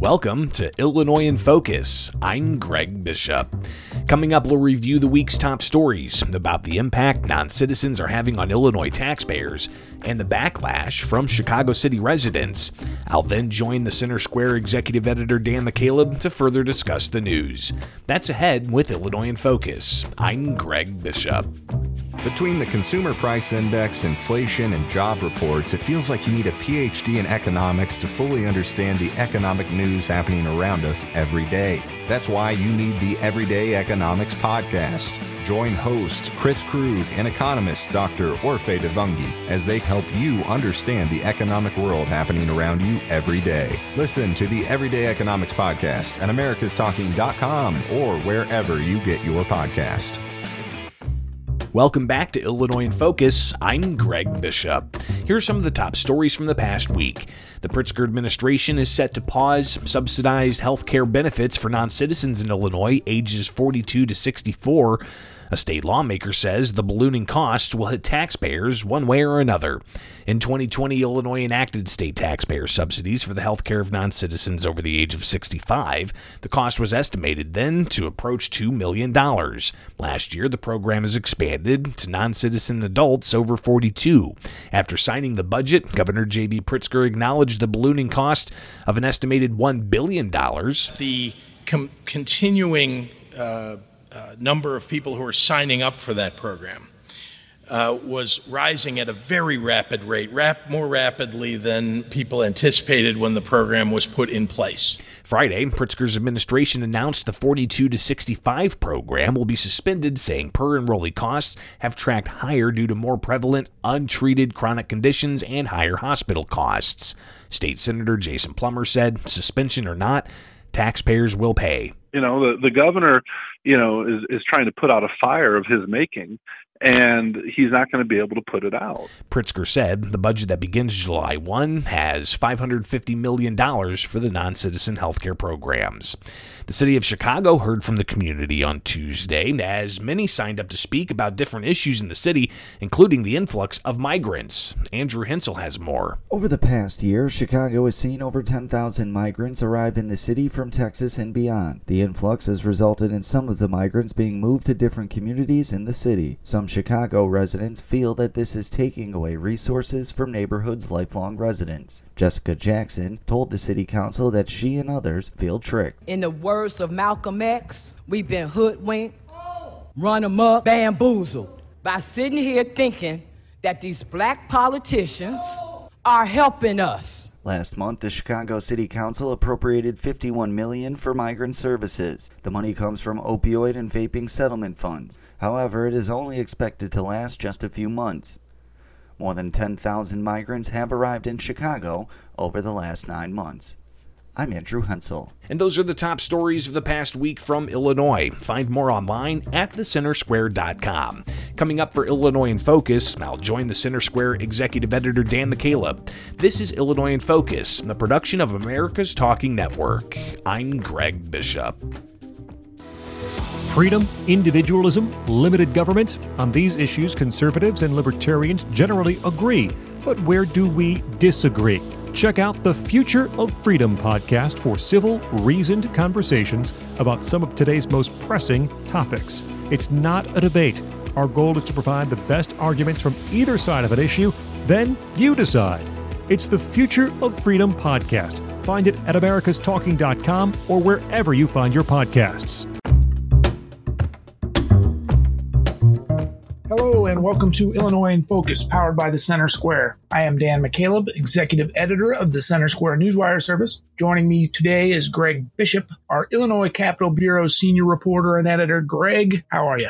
Welcome to Illinois in Focus. I'm Greg Bishop. Coming up, we'll review the week's top stories about the impact non citizens are having on Illinois taxpayers and the backlash from Chicago City residents. I'll then join the Center Square executive editor Dan McCaleb to further discuss the news. That's ahead with Illinois in Focus. I'm Greg Bishop. Between the Consumer Price Index, inflation, and job reports, it feels like you need a PhD in economics to fully understand the economic news happening around us every day. That's why you need the Everyday Economics Podcast. Join host Chris Krug and economist Dr. Orfe Divounguy as they help you understand the economic world happening around you every day. Listen to the Everyday Economics Podcast at americastalking.com or wherever you get your podcast. Welcome back to Illinois in Focus. I'm Greg Bishop. Here are some of the top stories from the past week. The Pritzker administration is set to pause subsidized health care benefits for non citizens in Illinois ages 42 to 64 a state lawmaker says the ballooning costs will hit taxpayers one way or another. In 2020, Illinois enacted state taxpayer subsidies for the health care of non citizens over the age of 65. The cost was estimated then to approach $2 million. Last year, the program is expanded to non citizen adults over 42. After signing the budget, Governor J.B. Pritzker acknowledged the ballooning cost of an estimated $1 billion. The com- continuing uh, number of people who are signing up for that program uh, was rising at a very rapid rate, rap- more rapidly than people anticipated when the program was put in place. Friday, Pritzker's administration announced the 42 to 65 program will be suspended, saying per enrollee costs have tracked higher due to more prevalent, untreated chronic conditions and higher hospital costs. State Senator Jason Plummer said, suspension or not, taxpayers will pay. You know, the, the governor, you know, is, is trying to put out a fire of his making and he's not going to be able to put it out. Pritzker said the budget that begins July 1 has $550 million for the non citizen healthcare programs. The city of Chicago heard from the community on Tuesday as many signed up to speak about different issues in the city, including the influx of migrants. Andrew Hensel has more. Over the past year, Chicago has seen over 10,000 migrants arrive in the city from Texas and beyond. The influx has resulted in some of the migrants being moved to different communities in the city. Some Chicago residents feel that this is taking away resources from neighborhoods' lifelong residents. Jessica Jackson told the city council that she and others feel tricked. In the words of Malcolm X, we've been hoodwinked, run amok, bamboozled by sitting here thinking that these black politicians are helping us. Last month, the Chicago City Council appropriated 51 million for migrant services. The money comes from opioid and vaping settlement funds. However, it is only expected to last just a few months. More than 10,000 migrants have arrived in Chicago over the last 9 months. I'm Andrew Hensel. And those are the top stories of the past week from Illinois. Find more online at thecentersquare.com. Coming up for Illinois in Focus, I'll join the Center Square executive editor Dan McCaleb. This is Illinois in Focus, the production of America's Talking Network. I'm Greg Bishop. Freedom, individualism, limited government. On these issues, conservatives and libertarians generally agree. But where do we disagree? Check out the Future of Freedom podcast for civil, reasoned conversations about some of today's most pressing topics. It's not a debate. Our goal is to provide the best arguments from either side of an issue. Then you decide. It's the Future of Freedom podcast. Find it at americastalking.com or wherever you find your podcasts. And welcome to Illinois in Focus, powered by the Center Square. I am Dan McCaleb, executive editor of the Center Square Newswire service. Joining me today is Greg Bishop, our Illinois Capitol Bureau senior reporter and editor. Greg, how are you?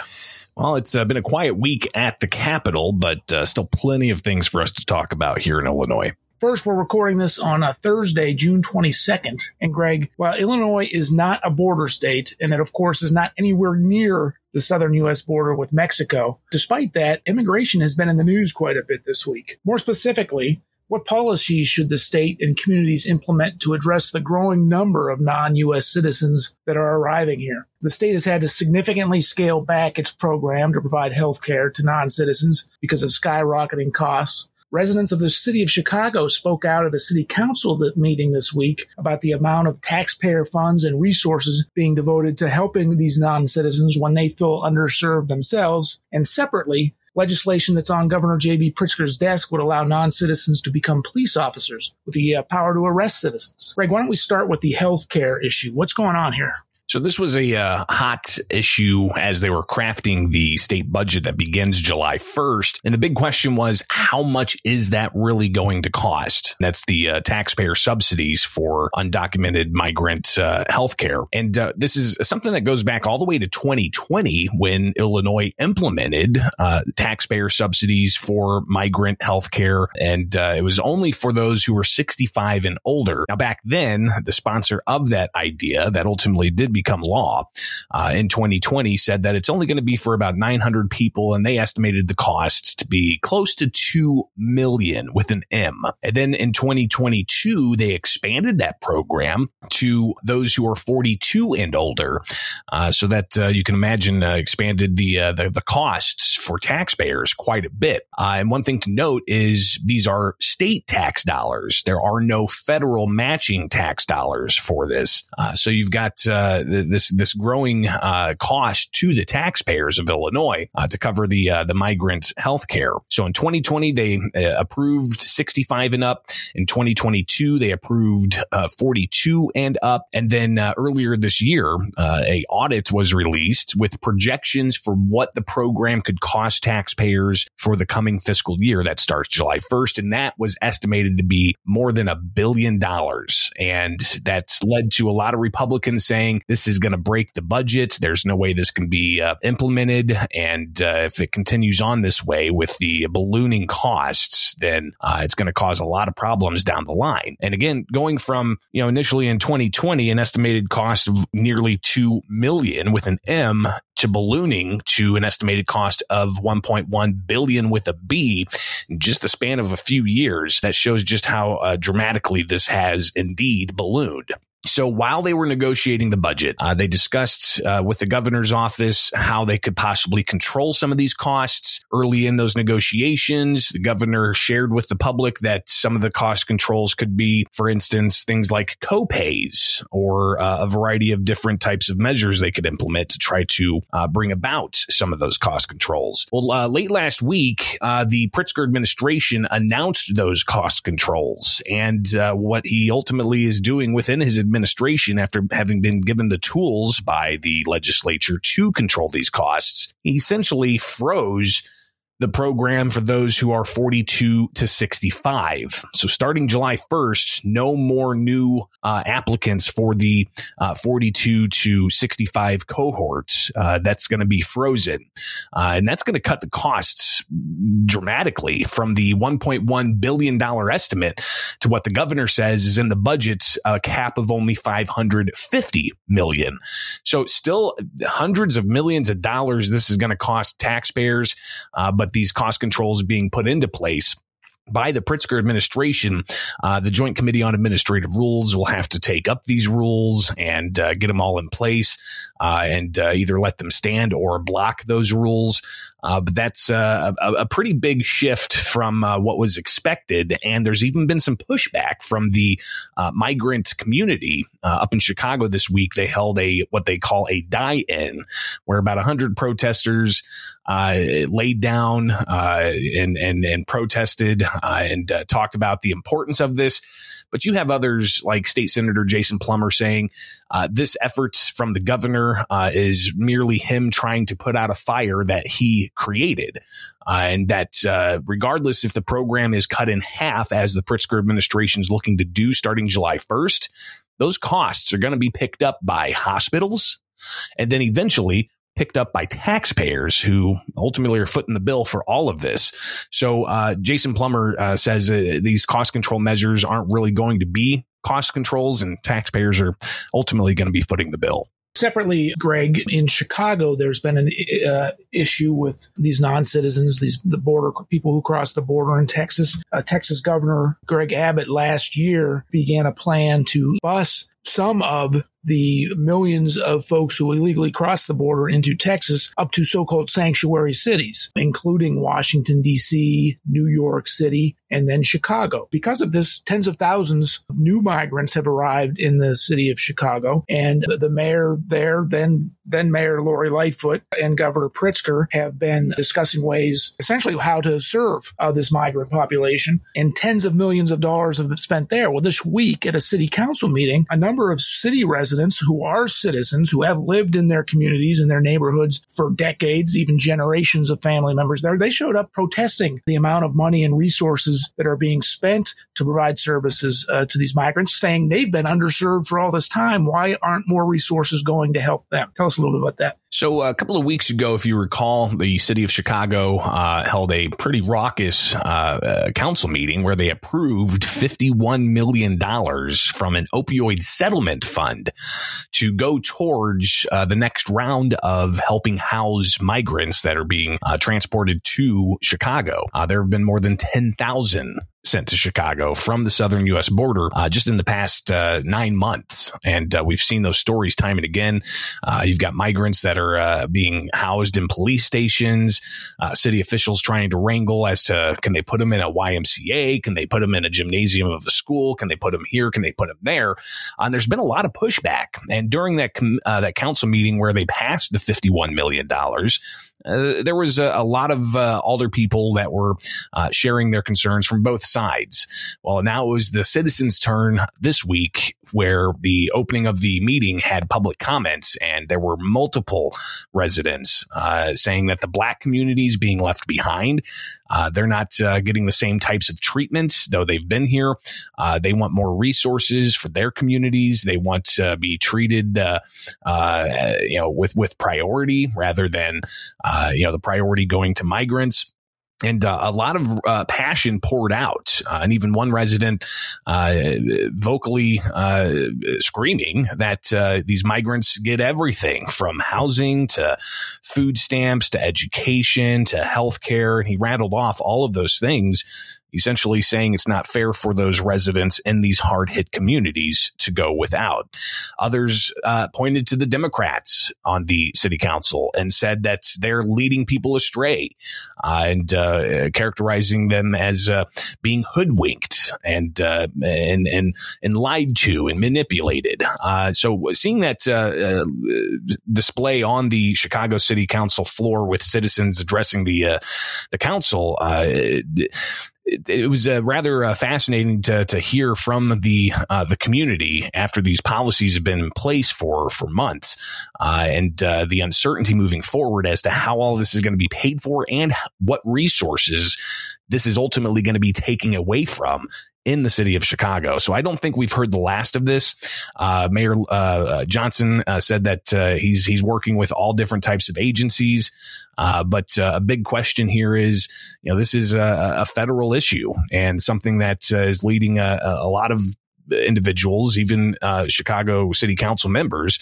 Well, it's uh, been a quiet week at the Capitol, but uh, still plenty of things for us to talk about here in Illinois. First, we're recording this on a Thursday, June 22nd. And Greg, while Illinois is not a border state, and it of course is not anywhere near the southern U.S. border with Mexico, despite that, immigration has been in the news quite a bit this week. More specifically, what policies should the state and communities implement to address the growing number of non-U.S. citizens that are arriving here? The state has had to significantly scale back its program to provide health care to non-citizens because of skyrocketing costs residents of the city of Chicago spoke out at a city council meeting this week about the amount of taxpayer funds and resources being devoted to helping these non-citizens when they feel underserved themselves. And separately, legislation that's on Governor J.B. Pritzker's desk would allow non-citizens to become police officers with the uh, power to arrest citizens. Greg, why don't we start with the health care issue? What's going on here? So this was a uh, hot issue as they were crafting the state budget that begins July 1st. And the big question was, how much is that really going to cost? That's the uh, taxpayer subsidies for undocumented migrant uh, health care. And uh, this is something that goes back all the way to 2020 when Illinois implemented uh, taxpayer subsidies for migrant health care. And uh, it was only for those who were 65 and older. Now, back then, the sponsor of that idea that ultimately did become law uh, in 2020 said that it's only going to be for about 900 people, and they estimated the costs to be close to 2 million with an M. And then in 2022, they expanded that program to those who are 42 and older, uh, so that uh, you can imagine uh, expanded the, uh, the, the costs for taxpayers quite a bit. Uh, and one thing to note is these are state tax dollars. There are no federal matching tax dollars for this. so you've got this this growing uh, cost to the taxpayers of Illinois uh, to cover the uh, the migrant health care. So in 2020 they approved 65 and up. In 2022 they approved uh, 42 and up, and then earlier this year a audit was released with projections for what the program could cost taxpayers for the coming fiscal year that starts July 1st, and that was estimated to be more than a billion dollars, and that's led to a lot of Republicans saying this is going to break the budget. There's no way this can be uh, implemented. And uh, if it continues on this way with the ballooning costs, then uh, it's going to cause a lot of problems down the line. And again, going from, you know, initially in 2020, an estimated cost of nearly 2 million with an M to ballooning to an estimated cost of 1.1 billion with a B in just the span of a few years. That shows just how uh, dramatically this has indeed ballooned. So while they were negotiating the budget, uh, they discussed uh, with the governor's office how they could possibly control some of these costs. Early in those negotiations, the governor shared with the public that some of the cost controls could be, for instance, things like co-pays or uh, a variety of different types of measures they could implement to try to uh, bring about some of those cost controls. Well, uh, late last week, uh, the Pritzker administration announced those cost controls and what he ultimately is doing within his administration, after having been given the tools by the legislature to control these costs, essentially froze the program for those who are 42 to 65. So starting July 1st, no more new uh, applicants for the uh, 42 to 65 cohorts. Uh, that's going to be frozen. Uh, and that's going to cut the costs dramatically from the $1.1 billion estimate to what the governor says is in the budget a cap of only 550 million. So still hundreds of millions of dollars this is going to cost taxpayers, uh, these cost controls being put into place by the Pritzker administration, uh, the Joint Committee on Administrative Rules will have to take up these rules and uh, get them all in place uh, and uh, either let them stand or block those rules. Uh, but that's uh, a, a, pretty big shift from what was expected. And there's even been some pushback from the migrant community up in Chicago this week. They held a what they call a die-in, where about 100 protesters laid down and and and protested uh, and uh, talked about the importance of this. But you have others like State Senator Jason Plummer saying uh, this effort from the governor uh, is merely him trying to put out a fire that he created. Uh, and that uh, regardless if the program is cut in half, as the Pritzker administration is looking to do starting July 1st, those costs are going to be picked up by hospitals and then eventually picked up by taxpayers who ultimately are footing the bill for all of this. So uh, Jason Plummer uh, says uh, these cost control measures aren't really going to be cost controls, and taxpayers are ultimately going to be footing the bill. Separately, Greg, in Chicago, there's been an uh, issue with these non-citizens, these the border people who cross the border in Texas. Uh, Texas Governor Greg Abbott last year began a plan to bus some of the millions of folks who illegally cross the border into Texas up to so-called sanctuary cities, including Washington, D.C., New York City, and then Chicago. Because of this, tens of thousands of new migrants have arrived in the city of Chicago, and the mayor there, then then Mayor Lori Lightfoot and Governor Pritzker have been discussing ways, essentially, how to serve uh, this migrant population. And tens of millions of dollars have been spent there. Well, this week at a city council meeting, a number of city residents who are citizens who have lived in their communities and their neighborhoods for decades, even generations of family members there, they showed up protesting the amount of money and resources that are being spent to provide services uh, to these migrants, saying they've been underserved for all this time. Why aren't more resources going to help them? Tell us a little bit about that. So, a couple of weeks ago, if you recall, the city of Chicago uh, held a pretty raucous uh, uh, council meeting where they approved $51 million from an opioid settlement fund to go towards uh, the next round of helping house migrants that are being uh, transported to Chicago. Uh, there have been more than 10,000 sent to Chicago from the southern U.S. border uh, just in the past uh, nine months. And uh, we've seen those stories time and again. Uh, you've got migrants that are uh, being housed in police stations, uh, city officials trying to wrangle as to can they put them in a YMCA? Can they put them in a gymnasium of a school? Can they put them here? Can they put them there? and there's been a lot of pushback. And during that, com- that council meeting where they passed the $51 million, there was a, a lot of alder people that were sharing their concerns from both sides. Well, now it was the citizens' turn this week, where the opening of the meeting had public comments, and there were multiple residents uh, saying that the black community is being left behind. Uh, they're not uh, getting the same types of treatments, though they've been here. they want more resources for their communities. They want to be treated, you know, with with priority rather than uh, you know, the priority going to migrants and uh, a lot of uh, passion poured out, uh, and even one resident uh, vocally uh, screaming that uh, these migrants get everything from housing to food stamps to education to health care. And he rattled off all of those things essentially saying it's not fair for those residents in these hard hit communities to go without. Others uh, pointed to the Democrats on the city council and said that they're leading people astray uh, and uh, characterizing them as uh, being hoodwinked and, uh, and and and lied to and manipulated. Uh, so seeing that display on the Chicago City Council floor with citizens addressing the the council it, it was uh, rather uh, fascinating to to hear from the uh, the community after these policies have been in place for for months, uh, and uh, the uncertainty moving forward as to how all this is going to be paid for and what resources this is ultimately going to be taking away from in the city of Chicago. So I don't think we've heard the last of this. Uh, Mayor uh, uh Johnson uh, said that uh, he's he's working with all different types of agencies, uh, but a big question here is, you know, this is a, a federal issue and something that is leading a, a lot of individuals, even uh, Chicago City Council members,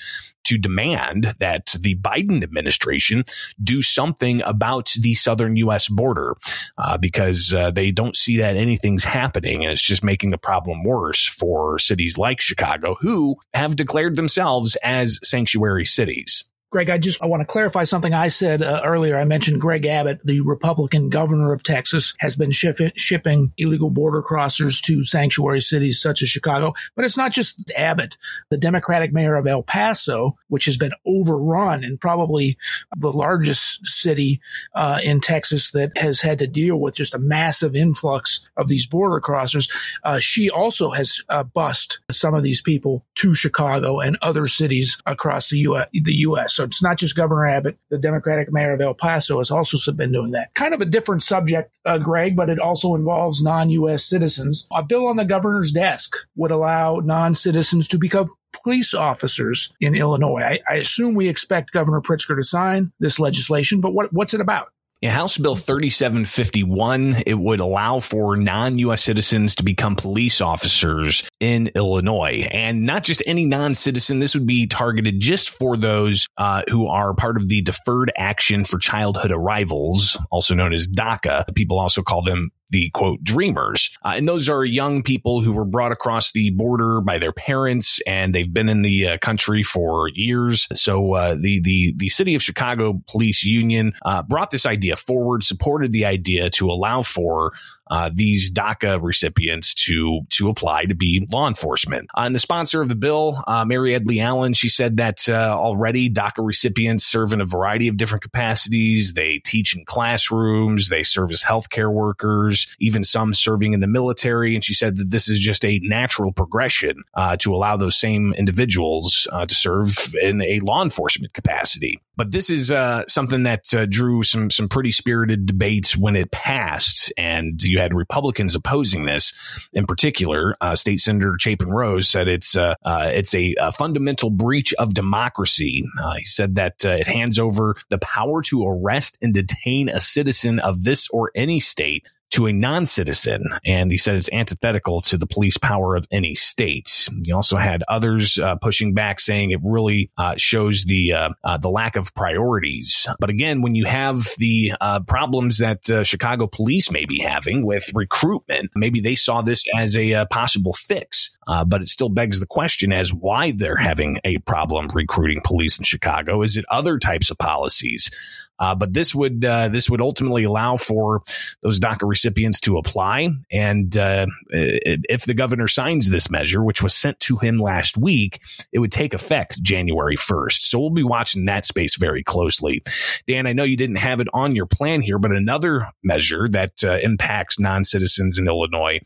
to demand that the Biden administration do something about the southern U.S. border uh, because uh, they don't see that anything's happening and it's just making the problem worse for cities like Chicago who have declared themselves as sanctuary cities. Greg, I just I want to clarify something I said uh, earlier. I mentioned Greg Abbott, the Republican governor of Texas, has been shipping illegal border crossers to sanctuary cities such as Chicago. But it's not just Abbott. The Democratic mayor of El Paso, which has been overrun and probably the largest city uh, in Texas that has had to deal with just a massive influx of these border crossers, uh, she also has uh, bussed some of these people to Chicago and other cities across the U.S. The U.S. So it's not just Governor Abbott. The Democratic mayor of El Paso has also been doing that. Kind of a different subject, uh, Greg, but it also involves non-U.S. citizens. A bill on the governor's desk would allow non-citizens to become police officers in Illinois. I, I, assume we expect Governor Pritzker to sign this legislation, but what, what's it about? In House Bill 3751, it would allow for non US citizens to become police officers in Illinois. And not just any non citizen, this would be targeted just for those uh, who are part of the Deferred Action for Childhood Arrivals, also known as DACA. People also call them the quote dreamers. Uh, and those are young people who were brought across the border by their parents and they've been in the uh, country for years. So uh, the, the, the city of Chicago police union uh, brought this idea forward, supported the idea to allow for uh, these DACA recipients to to apply to be law enforcement. Uh, and the sponsor of the bill, uh, Mary Edly Allen, she said that uh, already DACA recipients serve in a variety of different capacities. They teach in classrooms, they serve as healthcare workers, even some serving in the military. And she said that this is just a natural progression uh, to allow those same individuals uh, to serve in a law enforcement capacity. But this is something that drew some some pretty spirited debates when it passed, and you had Republicans opposing this. In particular, uh, State Senator Chapin Rose said it's uh, uh, it's a, a, fundamental breach of democracy. Uh, he said that uh, it hands over the power to arrest and detain a citizen of this or any state to a non-citizen. And he said it's antithetical to the police power of any state. He also had others uh, pushing back, saying it really uh, shows the uh, uh the lack of priorities. But again, when you have the uh, problems that uh, Chicago police may be having with recruitment, maybe they saw this as a possible fix. but it still begs the question as why they're having a problem recruiting police in Chicago. Is it other types of policies? but this would this would ultimately allow for those DACA recipients to apply. And uh, if the governor signs this measure, which was sent to him last week, it would take effect January 1st. So we'll be watching that space very closely. Dan, I know you didn't have it on your plan here, but another measure that uh, impacts non citizens in Illinois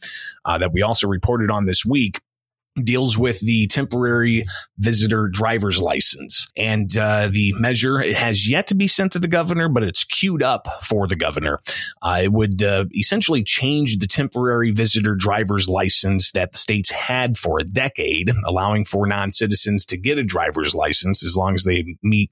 uh, that we also reported on this week deals with the temporary visitor driver's license. And uh, the measure it has yet to be sent to the governor, but it's queued up for the governor. Uh, it would uh, essentially change the temporary visitor driver's license that the states had for a decade, allowing for non citizens to get a driver's license as long as they meet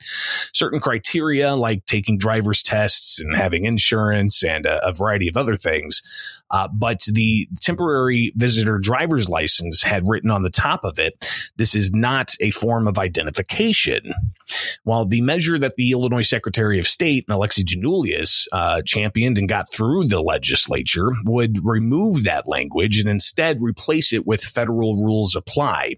certain criteria like taking driver's tests and having insurance and a, a variety of other things. Uh, but the temporary visitor driver's license had written on the top of it, this is not a form of identification. While the measure that the Illinois Secretary of State, Alexi Giannoulias, uh, championed and got through the legislature would remove that language and instead replace it with federal rules apply.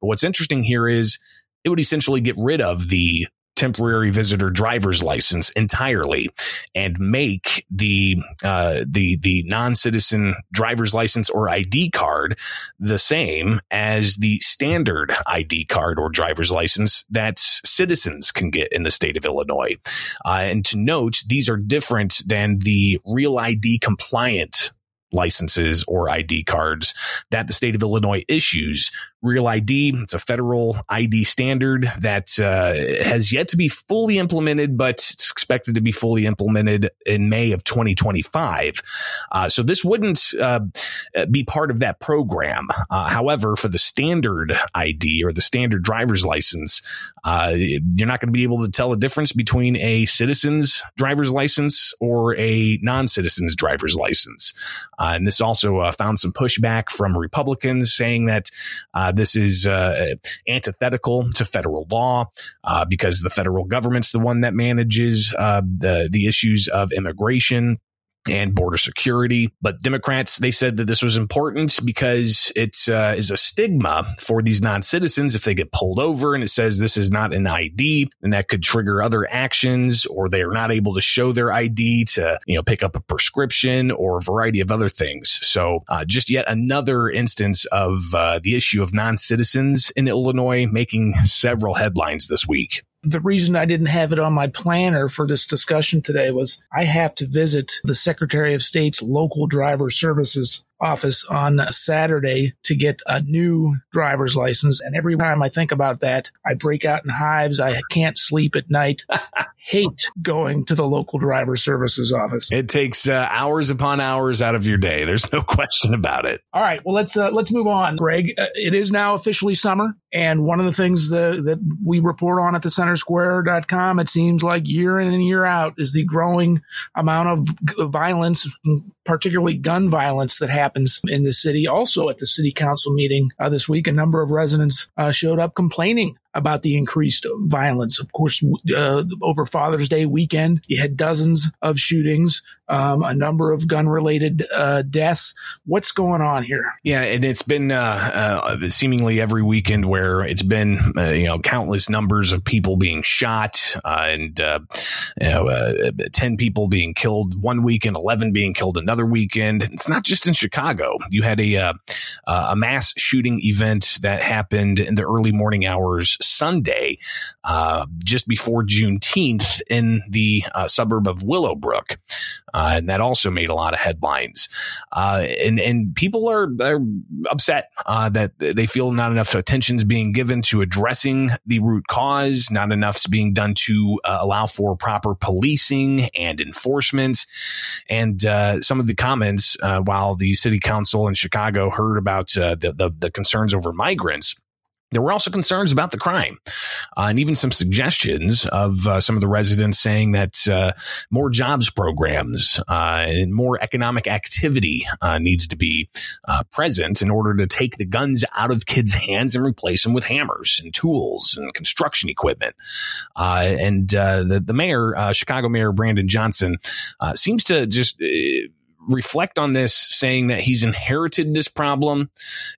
But what's interesting here is it would essentially get rid of the temporary visitor driver's license entirely and make the uh, the the non-citizen driver's license or ID card the same as the standard ID card or driver's license that citizens can get in the state of Illinois. Uh, and to note, these are different than the real ID compliant licenses or ID cards that the state of Illinois issues. Real ID, it's a federal ID standard that uh, has yet to be fully implemented, but it's expected to be fully implemented in May of 2025. Uh, so this wouldn't uh, be part of that program. Uh, however, for the standard ID or the standard driver's license, uh, you're not going to be able to tell the difference between a citizen's driver's license or a non-citizen's driver's license. Uh, and this also uh, found some pushback from Republicans saying that uh, this is uh, antithetical to federal law uh, because the federal government's the one that manages the the issues of immigration and border security. But Democrats, they said that this was important because it uh, is a stigma for these non citizens if they get pulled over and it says this is not an ID and that could trigger other actions or they are not able to show their ID to, you know, pick up a prescription or a variety of other things. So uh, just yet another instance of uh, the issue of non citizens in Illinois making several headlines this week the reason I didn't have it on my planner for this discussion today was I have to visit the Secretary of State's local driver services office on Saturday to get a new driver's license. And every time I think about that, I break out in hives. I can't sleep at night. Hate going to the local driver services office. It takes uh, hours upon hours out of your day. There's no question about it. All right. Well, let's uh, let's move on, Greg. Uh, it is now officially summer, and one of the things that, that we report on at the centersquare.com, it seems like year in and year out, is the growing amount of violence, particularly gun violence, that happens in the city. Also at the city council meeting uh, this week, a number of residents uh, showed up complaining about the increased violence. Of course, uh, over Father's Day weekend, you had dozens of shootings um, a number of gun related uh, deaths. What's going on here? Yeah, and it's been uh, uh, seemingly every weekend where it's been uh, you know countless numbers of people being shot uh, and you know ten people being killed one weekend, eleven being killed another weekend. It's not just in Chicago. You had a a mass shooting event that happened in the early morning hours Sunday, just before Juneteenth in the suburb of Willowbrook. Uh, and that also made a lot of headlines. Uh, and and people are, are upset uh, that they feel not enough attention is being given to addressing the root cause, not enough is being done to uh, allow for proper policing and enforcement. And uh, some of the comments, uh, while the city council in Chicago heard about the, the the concerns over migrants there were also concerns about the crime, uh, and even some suggestions of uh, some of the residents saying that uh, more jobs programs uh, and more economic activity uh, needs to be uh, present in order to take the guns out of kids' hands and replace them with hammers and tools and construction equipment. and the, the mayor, Chicago Mayor Brandon Johnson, seems to just reflect on this, saying that he's inherited this problem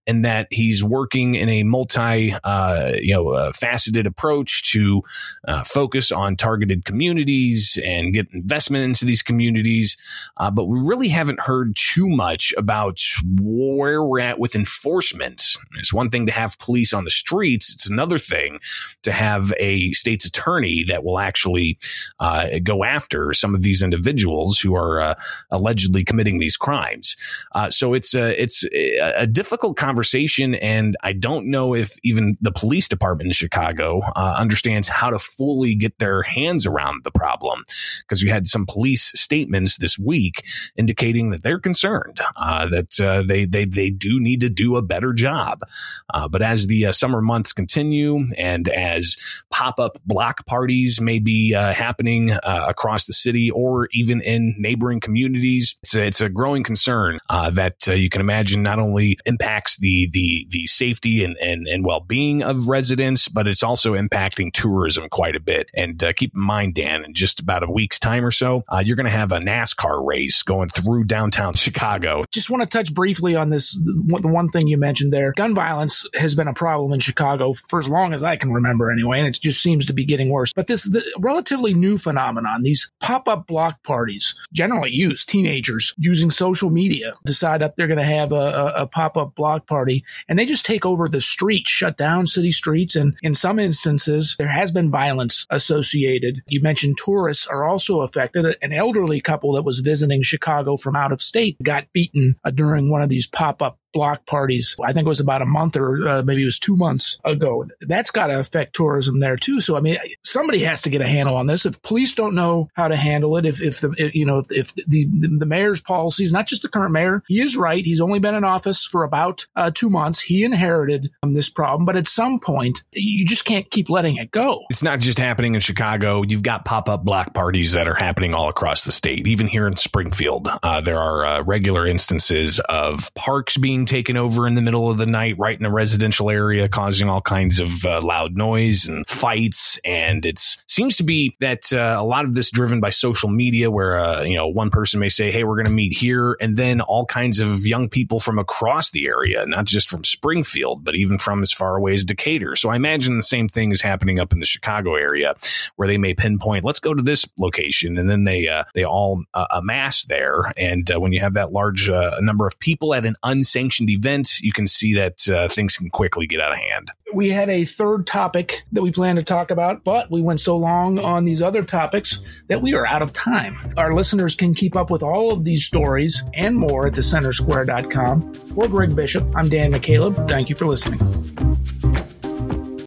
and that he's working in a multi, uh, you know, uh, faceted approach to uh, focus on targeted communities and get investment into these communities. Uh, but we really haven't heard too much about where we're at with enforcement. It's one thing to have police on the streets; it's another thing to have a state's attorney that will actually uh, go after some of these individuals who are uh, allegedly committing these crimes. Uh, so it's a it's a, difficult conversation, and I don't know if even the police department in Chicago uh, understands how to fully get their hands around the problem. Because you had some police statements this week indicating that they're concerned uh, that uh, they they they do need to do a better job. Uh, but as the uh, summer months continue, and as pop up block parties may be happening across the city or even in neighboring communities, it's a, it's a growing concern uh, that uh, you can imagine not only impacts the the the safety and and, and well being of residents, but it's also impacting tourism quite a bit. And uh, keep in mind, Dan, in just about a week's time or so, uh, you're going to have a NASCAR race going through downtown Chicago. Just want to touch briefly on this. The one thing you mentioned there, gun violence has been a problem in Chicago for as long as I can remember, anyway, and it just seems to be getting worse. But this the relatively new phenomenon, these pop up block parties, generally used teenagers using social media decide up they're going to have a, a, a pop up block party and they just take over the streets, shut down city streets. And in some instances, there has been violence associated. You mentioned tourists are also affected. An elderly couple that was visiting Chicago from out of state got beaten during one of these pop up block parties. I think it was about a month or uh, maybe it was two months ago. That's got to affect tourism there too. So I mean, somebody has to get a handle on this. If police don't know how to handle it, if if the if, you know if, if the, the, the mayor's policies, not just the current mayor, he is right. He's only been in office for about uh, two months. He inherited um, this problem, but at some point, you just can't keep letting it go. It's not just happening in Chicago. You've got pop up block parties that are happening all across the state. Even here in Springfield, uh, there are uh, regular instances of parks being taken over in the middle of the night, right in a residential area, causing all kinds of uh, loud noise and fights. And it seems to be that uh, a lot of this driven by social media, where uh, you know one person may say, "Hey, we're going to meet here," and then all kinds of young people from across the area, not just from Springfield, but even from as far away as Decatur. So I imagine the same thing is happening up in the Chicago area, where they may pinpoint, "Let's go to this location," and then they uh, they all uh, amass there. And uh, when you have that large number of people at an unsanctioned sanctioned event, you can see that uh, things can quickly get out of hand. We had a third topic that we planned to talk about, but we went so long on these other topics that we are out of time. Our listeners can keep up with all of these stories and more at thecentersquare.com. For Greg Bishop, I'm Dan McCaleb. Thank you for listening.